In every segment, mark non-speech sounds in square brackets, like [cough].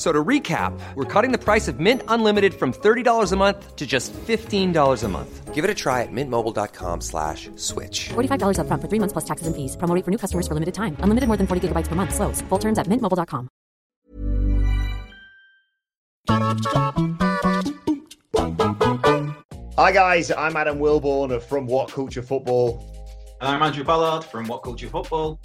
So to recap, we're cutting the price of Mint Unlimited from $30 a month to just $15 a month. Give it a try at mintmobile.com slash switch. $45 up front for three months plus taxes and fees. Promo rate for new customers for limited time. Unlimited more than 40 gigabytes per month. Slows. Full terms at mintmobile.com. Hi guys, I'm Adam Wilborn of from What Culture Football. And I'm Andrew Pollard from What Culture Football.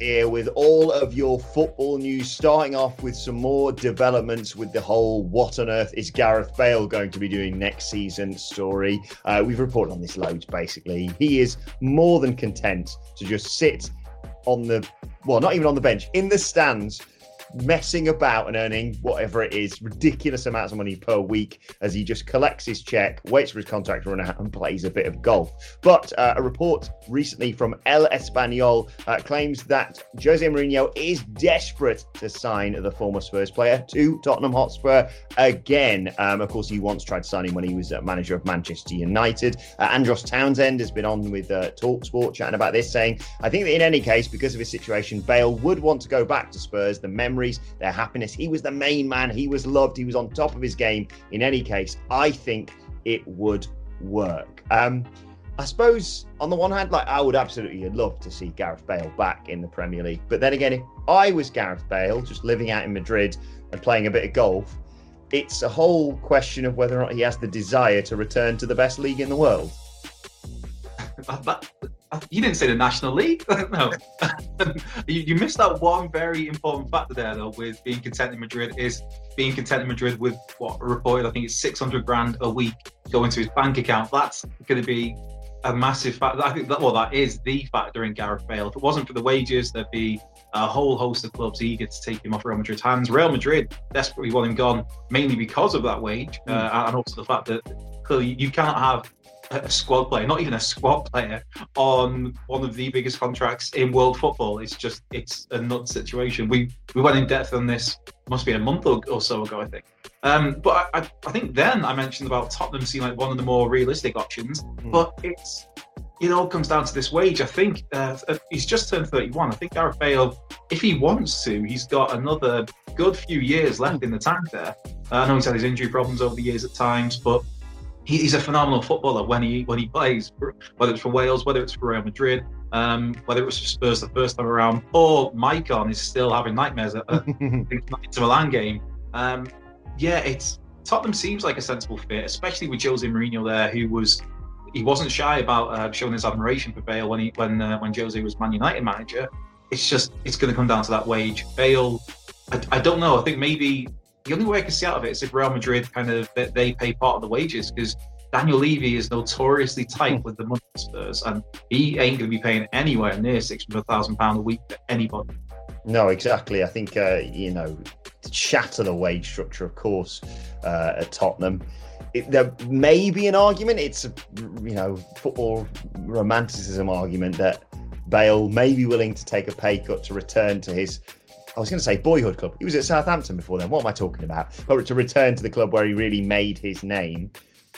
Here with all of your football news, starting off with some more developments with the whole "What on earth is Gareth Bale going to be doing next season?" story. Uh, we've reported on this loads. Basically, he is more than content to just sit on the well, not even on the bench, in the stands messing about and earning whatever it is, ridiculous amounts of money per week as he just collects his check, waits for his contract to run out, and plays a bit of golf. But uh, a report recently from El Español uh, claims that Jose Mourinho is desperate to sign the former Spurs player to Tottenham Hotspur again. Um, of course, he once tried to sign him when he was manager of Manchester United. Uh, Andros Townsend has been on with uh, Talksport chatting about this, saying, I think that in any case, because of his situation, Bale would want to go back to Spurs. The memories, their happiness. He was the main man. He was loved. He was on top of his game. In any case, I think it would work. Um, I suppose on the one hand, like I would absolutely love to see Gareth Bale back in the Premier League. But then again, if I was Gareth Bale, just living out in Madrid and playing a bit of golf, it's a whole question of whether or not he has the desire to return to the best league in the world. But, you didn't say the National League. [laughs] no, [laughs] you, you, missed out one very important factor there, though. With being content in Madrid, is being content in Madrid with what reported. I think it's six hundred grand a week going to his bank account. That's going to be a massive factor. I think that well, that is the factor in Gareth Bale. If it wasn't for the wages, there'd be a whole host of clubs eager to take him off Real Madrid's hands. Real Madrid desperately want him gone, mainly because of that wage, mm. uh, and also the fact that clearly you can't have a squad player, not even a squad player, on one of the biggest contracts in world football. It's just it's a nuts situation. We we went in depth on this must be a month or, or so ago, I think. Um, but I, I, think then I mentioned about Tottenham seeing like one of the more realistic options. Mm. But it's it all comes down to this wage. I think uh, uh he's just turned 31. I think Gareth Bale, if he wants to, he's got another good few years left in the tank there. Uh, I know he's had his injury problems over the years at times, but he's a phenomenal footballer when he when he plays, whether it's for Wales, whether it's for Real Madrid, um, whether it was for Spurs the first time around, or Maicon is still having nightmares at, [laughs] the Milan game. Um, yeah, it's Tottenham seems like a sensible fit, especially with Jose Mourinho there, who was he wasn't shy about uh, showing his admiration for Bale when he when uh, when Jose was Man United manager. It's just it's going to come down to that wage. Bale, I, I don't know. I think maybe the only way I can see out of it is if Real Madrid kind of they pay part of the wages because Daniel Levy is notoriously tight hmm. with the money Spurs, and he ain't going to be paying anywhere near six hundred thousand pound a week to anybody. No, exactly. I think uh, you know shatter the wage structure, of course, uh, at Tottenham. It, there may be an argument. It's a you know football romanticism argument that Bale may be willing to take a pay cut to return to his I was going to say boyhood club. He was at Southampton before then. What am I talking about? But to return to the club where he really made his name.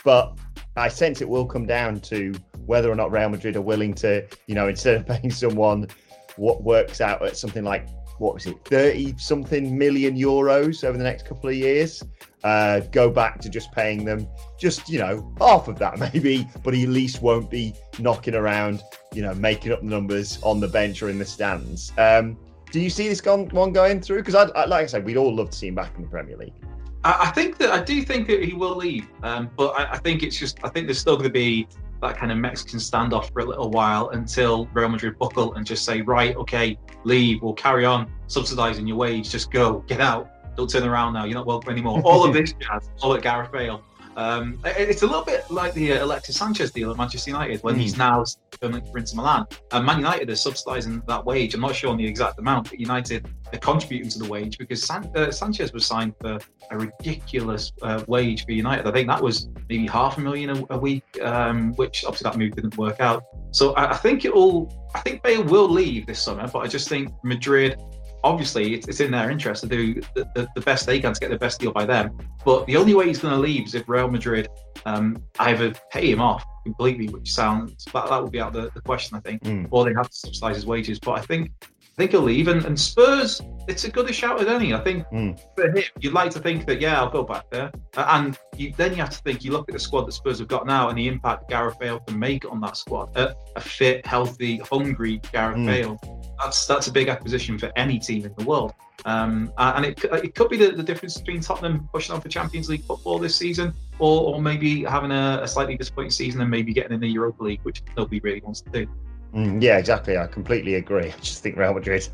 But I sense it will come down to whether or not Real Madrid are willing to, you know, instead of paying someone what works out at something like what was it, 30 something million euros over the next couple of years, uh, go back to just paying them just, you know, half of that [laughs] maybe, but he at least won't be knocking around, you know, making up numbers on the bench or in the stands. Um, do you see this one going through? Because, I, I, like I said, we'd all love to see him back in the Premier League. I, I think that I do think that he will leave, um, but I, I, think it's just I think there's still going to be that kind of Mexican standoff for a little while until Real Madrid buckle and just say, right, okay, leave, we'll carry on subsidising your wage, just go, get out, don't turn around now, you're not welcome anymore. All of this [laughs] jazz, all at Gareth Bale. Um, it's a little bit like the uh, Alexis Sanchez deal at Manchester United when mm. he's now permanently for Inter Milan. And Man United are subsidising that wage. I'm not sure on the exact amount, but United are contributing to the wage because San- uh, Sanchez was signed for a ridiculous uh, wage for United. I think that was maybe half a million a, a week, um, which obviously that move didn't work out. So I, I think it will. I think Bale will leave this summer, but I just think Madrid obviously it's, it's in their interest to do the, the, the, best they can to get the best deal by them. But the only way he's going to leave is if Real Madrid um, either pay him off completely, which sounds that, that would be out the, the question, I think, mm. or they have to subsidise his wages. But I think I think he'll leave. And, and Spurs, it's a good shout as any. I think mm. for him, you'd like to think that, yeah, I'll go back there. And you, then you have to think, you look at the squad that Spurs have got now and the impact Gareth Bale can make on that squad. A, a fit, healthy, hungry Gareth mm. Bale. That's that's a big acquisition for any team in the world. Um, and it, it could be the, the difference between Tottenham pushing on for Champions League football this season or, or maybe having a, a slightly disappointing season and maybe getting in the Europa League, which nobody really wants to do. Mm, yeah, exactly. I completely agree. I just think Real Madrid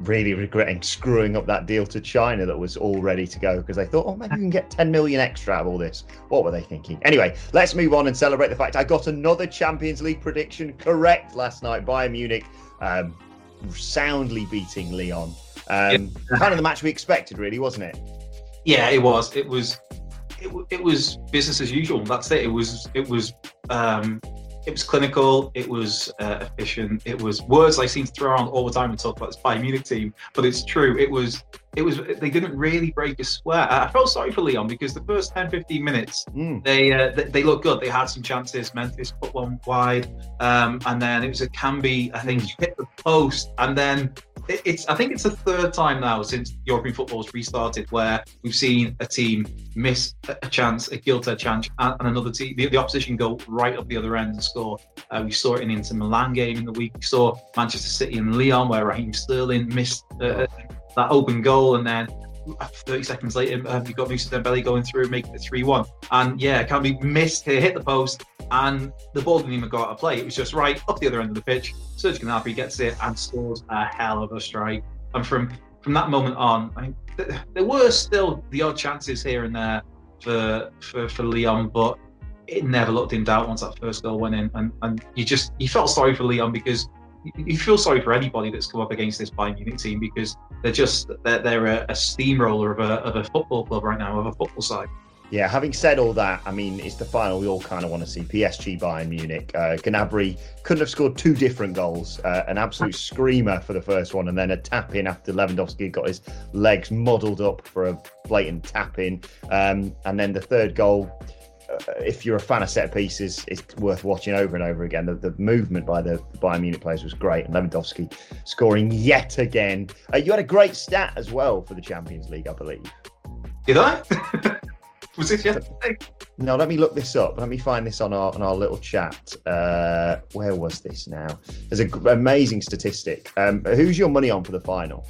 really regretting screwing up that deal to China that was all ready to go because they thought, oh, maybe we can get 10 million extra out of all this. What were they thinking? Anyway, let's move on and celebrate the fact I got another Champions League prediction correct last night. Bayern Munich um, soundly beating Lyon. Um, yeah. Kind of the match we expected, really, wasn't it? Yeah, it was. It was. It, it was business as usual. That's it. It was. It was. Um, it was clinical, it was uh, efficient, it was words I seem to throw around all the time and talk about this Bayern Munich team, but it's true. It was, it was, they didn't really break a sweat. I felt sorry for Lyon because the first 10, 15 minutes, mm. they, uh, they, they looked good. They had some chances. Memphis put one wide, um, and then it was Ekambi. I think you hit the post, and then it's I think it's the third time now since European football's restarted where we've seen a team miss a chance, a guilty chance, and, another team, the, the, opposition go right up the other end and score. Uh, we saw it in the Inter Milan game in the week. We saw Manchester City and Lyon where Raheem Sterling missed uh, that open goal, and then 30 seconds later, um, you've got Moussa Dembele going through and making it 3 1. And yeah, Ekambi missed here, hit the post, and the ball didn't even go out of play. It was just right up the other end of the pitch. Serge Gnabry gets it and scores a hell of a strike. And from from that moment on, I mean, th- there were still the odd chances here and there for for, for Lyon, but it never looked in doubt once that first goal went in. And, and you just you felt sorry for Lyon because you feel sorry for anybody that's come up against this Bayern Munich team because they're just they're, they're a, a, steamroller of a, of a football club right now of a football side. Yeah, having said all that, I mean, it's the final we all kind of want to see. PSG Bayern Munich. Uh, Gnabry couldn't have scored two different goals. Uh, an absolute [laughs] screamer for the first one, and then a tap in after Lewandowski got his legs muddled up for a blatant tap in. Um, and then the third goal, if you're a fan of set pieces, it's worth watching over and over again. The, the movement by the Bayern Munich players was great, and Lewandowski scoring yet again. Uh, you had a great stat as well for the Champions League, I believe. Did I? [laughs] was it yesterday? No, let me look this up. Let me find this on our on our little chat. Uh, where was this now? There's an amazing statistic. Um, who's your money on for the final?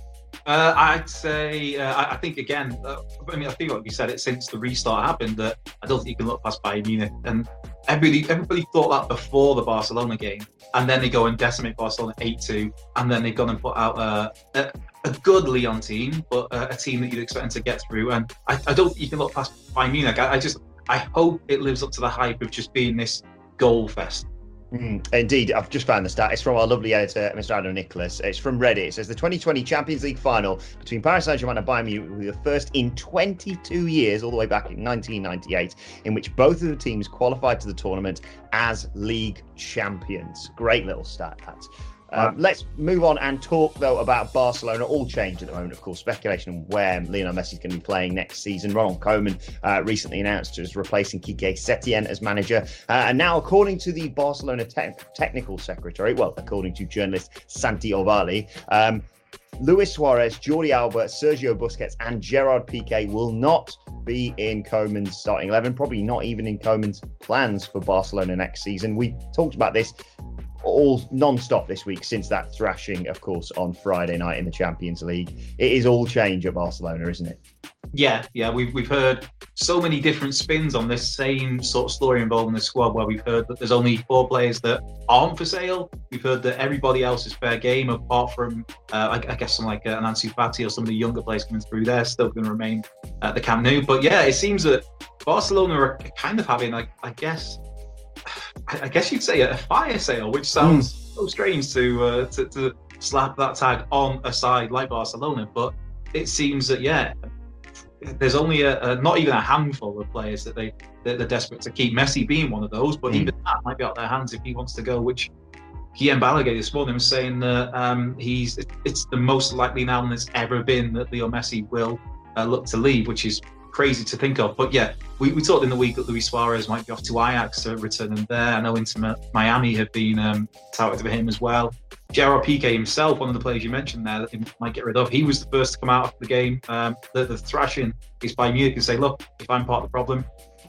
Uh, I'd say, uh, I, think again, uh, I mean, I think like you said it since the restart happened that I don't think you can look past Bayern Munich. And everybody, everybody thought that before the Barcelona game, and then they go and decimate Barcelona eight two, and then they've gone and put out a, a, a good Lyon team, but a, a, team that you'd expect to get through. And I, I don't think you can look past Bayern Munich. I, I just, I hope it lives up to the hype of just being this goal fest. Mm, indeed, I've just found the stat. It's from our lovely editor, Mr. Adam Nicholas. It's from Reddit. It says the 2020 Champions League final between Paris Saint Germain and Bayern Munich will be the first in 22 years, all the way back in 1998, in which both of the teams qualified to the tournament as league champions. Great little stat, that. Um, let's move on and talk though about Barcelona. All change at the moment, of course. Speculation on where Lionel Messi is going to be playing next season. Ronald Koeman uh, recently announced as replacing Quique Setien as manager, uh, and now, according to the Barcelona te- technical secretary, well, according to journalist Santi Ovalle. Um, Luis Suarez, Jordi Alba, Sergio Busquets, and Gerard Piqué will not be in Koeman's starting 11, probably not even in Koeman's plans for Barcelona next season. We talked about this all non-stop this week since that thrashing, of course, on Friday night in the Champions League. It is all change at Barcelona, isn't it? Yeah, yeah, we've we've heard so many different spins on this same sort of story involving the squad. Where we've heard that there's only four players that aren't for sale. We've heard that everybody else is fair game, apart from uh, I, I, guess some like uh, an Ansu Fati or some of the younger players coming through. They're still going to remain at the Camp Nou. But yeah, it seems that Barcelona are kind of having like I guess I guess you'd say a fire sale, which sounds mm. so strange to, uh, to to slap that tag on a side like Barcelona, but it seems that yeah, there's only a, a, not even a handful of players that they that they're desperate to keep. Messi being one of those, but mm. even that might be out their hands if he wants to go. Which Guillem Balagué this morning was saying that um, he's it's the most likely now than it's ever been that Leo Messi will uh, look to leave, which is crazy to think of. But yeah, we, we talked in the week that Luis Suarez might be off to Ajax to return them there. I know Inter Miami have been um, touted for him as well. Gerard Piqué himself, one of the players you mentioned there that he might get rid of, he was the first to come out of the game. Um, the, the thrashing is by Munich and say, look, if I'm part of the problem,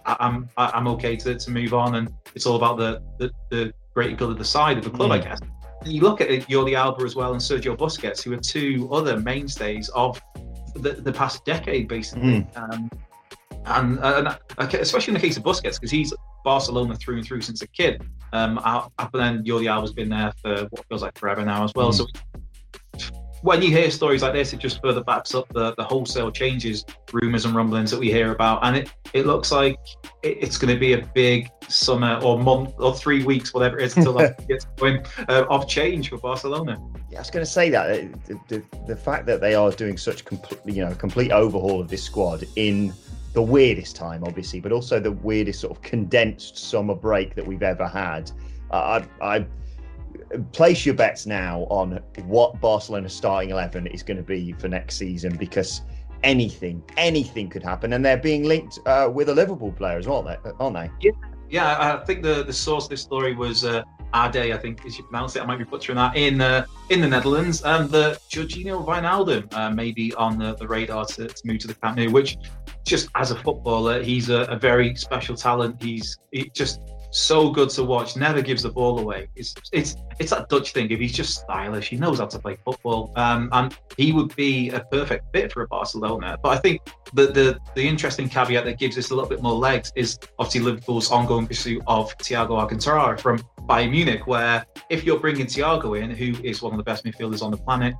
I, I'm I'm okay to, to move on, and it's all about the the, the greater good of the side of the club, mm. I guess. You look at Jordi Alba as well and Sergio Busquets, who are two other mainstays of the, the past decade, basically. Mm. Um, and, and, especially in the case of Busquets, because he's Barcelona through and through since a kid. Um, up and then Jordi Alba's been there for what feels like forever now as well. Mm. So when you hear stories like this, it just further backs up the, the wholesale changes, rumours and rumblings that we hear about. And it, it looks like it, it's going to be a big summer or month or three weeks, whatever it is, until that [laughs] gets going uh, of change for Barcelona. Yeah, I was going to say that the, the, the fact that they are doing such complete, you know, complete overhaul of this squad in the weirdest time, obviously, but also the weirdest sort of condensed summer break that we've ever had. Uh, I, I place your bets now on what Barcelona's starting 11 is going to be for next season because anything, anything could happen. And they're being linked uh, with a Liverpool player as well, aren't they? Yeah, yeah. I think the, the source of this story was uh, Ade, I think is you pronounce it. I might be butchering that in uh, in the Netherlands. And the Georginio Wijnaldum uh, may be on the, the radar to, to move to the Camp Nou, which just as a footballer, he's a, a very special talent. He's he just so good to watch. Never gives the ball away. It's it's it's that Dutch thing. If he's just stylish, he knows how to play football, um, and he would be a perfect fit for a Barcelona. But I think the the the interesting caveat that gives this a little bit more legs is obviously Liverpool's ongoing pursuit of Thiago Alcantara from Bayern Munich. Where if you're bringing Thiago in, who is one of the best midfielders on the planet,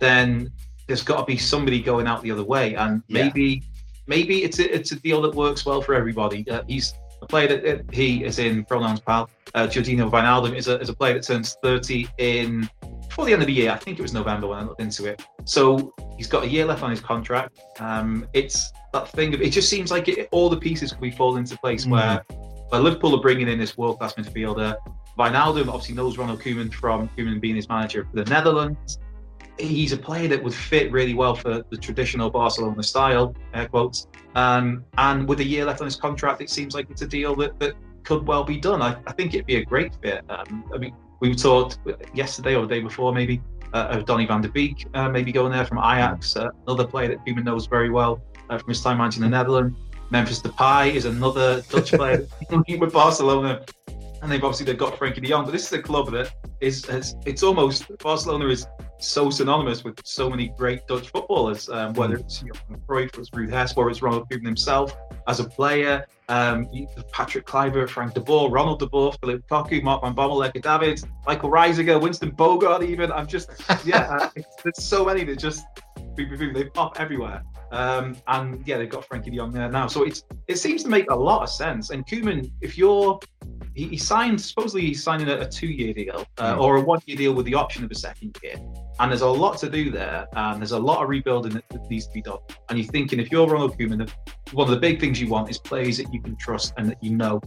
then there's got to be somebody going out the other way, and maybe. Yeah. Maybe it's a, it's a deal that works well for everybody. Uh, he's a player that he is in pronouns pal. Uh, Wijnaldum is a, is a player that turns 30 in before the end of the year. I think it was November when I looked into it. So he's got a year left on his contract. Um, it's that thing of it just seems like it, all the pieces could be falling into place mm. where, where Liverpool are bringing in this world class midfielder. Wijnaldum obviously knows Ronald Koeman from Koeman being his manager for the Netherlands he's a player that would fit really well for the traditional Barcelona style, air quotes. Um, and with a year left on his contract, it seems like it's a deal that, that could well be done. I, I think it'd be a great fit. Um, I mean, we talked yesterday or the day before, maybe, uh, of Donny van der Beek, uh, maybe going there from Ajax, uh, another player that Koeman knows very well uh, from his time managing the Netherlands. Memphis Depay is another Dutch [laughs] player with Barcelona and they've obviously they've got Frenkie de Jong, but this is a club that is has, it's almost Barcelona is so synonymous with so many great Dutch footballers, um, whether it's you know, Cruyff, it's Ruud Hesp, or it's Ronald Koeman himself as a player, um, Patrick Kluivert, Frank de Boer, Ronald de Boer, Phillip Cocu, Mark van Bommel, Edgar David, Michael Reiziger, Winston Bogarde even. I'm just, yeah, [laughs] there's so many that just, they pop everywhere. Um, and yeah, they've got Frenkie de Jong there now. So it's it seems to make a lot of sense. And Koeman, if you're he, he signed supposedly he's signing a, a two-year deal uh, mm. or a one-year deal with the option of a second year. And there's a lot to do there, and there's a lot of rebuilding that, that needs to be done. And you're thinking if you're Ronald Koeman, one of the big things you want is players that you can trust and that you know.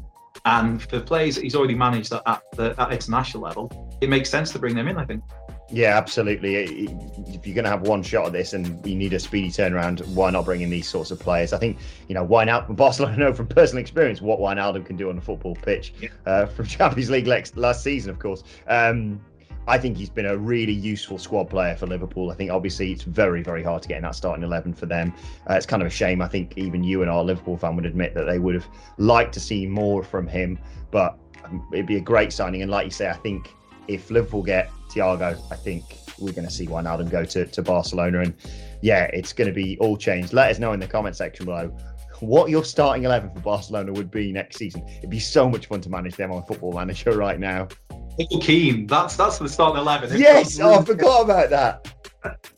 And for players that he's already managed at, at the at international level, it makes sense to bring them in. I think. Yeah, absolutely. If you're going to have one shot at this and you need a speedy turnaround, why not bring in these sorts of players? I think, you know, why not? [laughs] Barcelona know from personal experience what Wijnaldum can do on the football pitch yeah. uh, from [laughs] Champions League last season, of course. Um, I think he's been a really useful squad player for Liverpool. I think obviously it's very, very hard to get in that starting 11 for them. Uh, it's kind of a shame. I think even you and our Liverpool fan would admit that they would have liked to see more from him, but um, it'd be a great signing. And like you say, I think if Liverpool get Thiago, I think we're going to see one Wijnaldum go to, to Barcelona. And yeah, it's going to be all changed. Let us know in the comment section below what your starting 11 for Barcelona would be next season. It'd be so much fun to manage them on Football Manager [laughs] right now. Michael Keane, that's that's the starting 11. Yes, oh, I forgot about that. [laughs]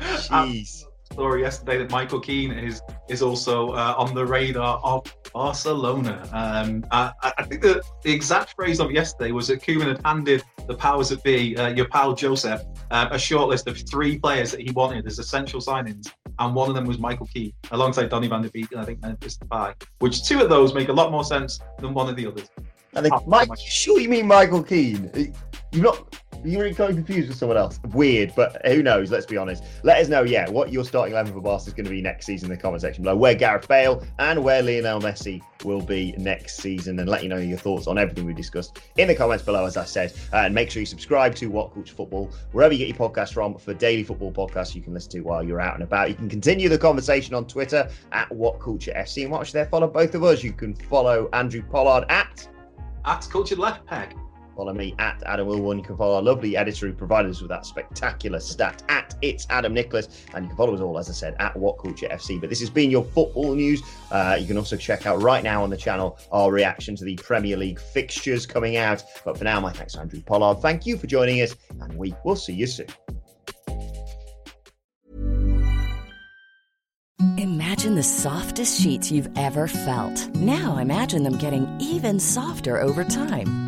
Jeez. Story yesterday that Michael Keane is is also uh, on the radar of Barcelona. Um, I, I, think the, the exact phrase of yesterday was that Koeman had handed the powers that be, uh, your pal Joseph, uh, a short list of three players that he wanted as essential signings, and one of them was Michael Keane, alongside Donny van der Beek and I think Memphis Depay, which two of those make a lot more sense than one of the others. I think, Mike, you sure you mean Michael Keane? You're not you're kind confused with someone else. Weird, but who knows? Let's be honest. Let us know, yeah, what your starting 11 for Barca is going to be next season in the comment section below, where Gareth Bale and where Lionel Messi will be next season, and let you know your thoughts on everything we discussed in the comments below, as I said. Uh, and make sure you subscribe to What Culture Football, wherever you get your podcast from, for daily football podcasts you can listen to while you're out and about. You can continue the conversation on Twitter at What Culture FC and watch there. Follow both of us. You can follow Andrew Pollard at at Culture Left Peg. Follow me at Adam Wilborn. You can follow our lovely editor who provided us with that spectacular stat at It's Adam Nicholas. And you can follow us all, as I said, at What Culture FC. But this has been your football news. Uh, you can also check out right now on the channel our reaction to the Premier League fixtures coming out. But for now, my thanks to Andrew Pollard. Thank you for joining us, and we will see you soon. Imagine the softest sheets you've ever felt. Now imagine them getting even softer over time.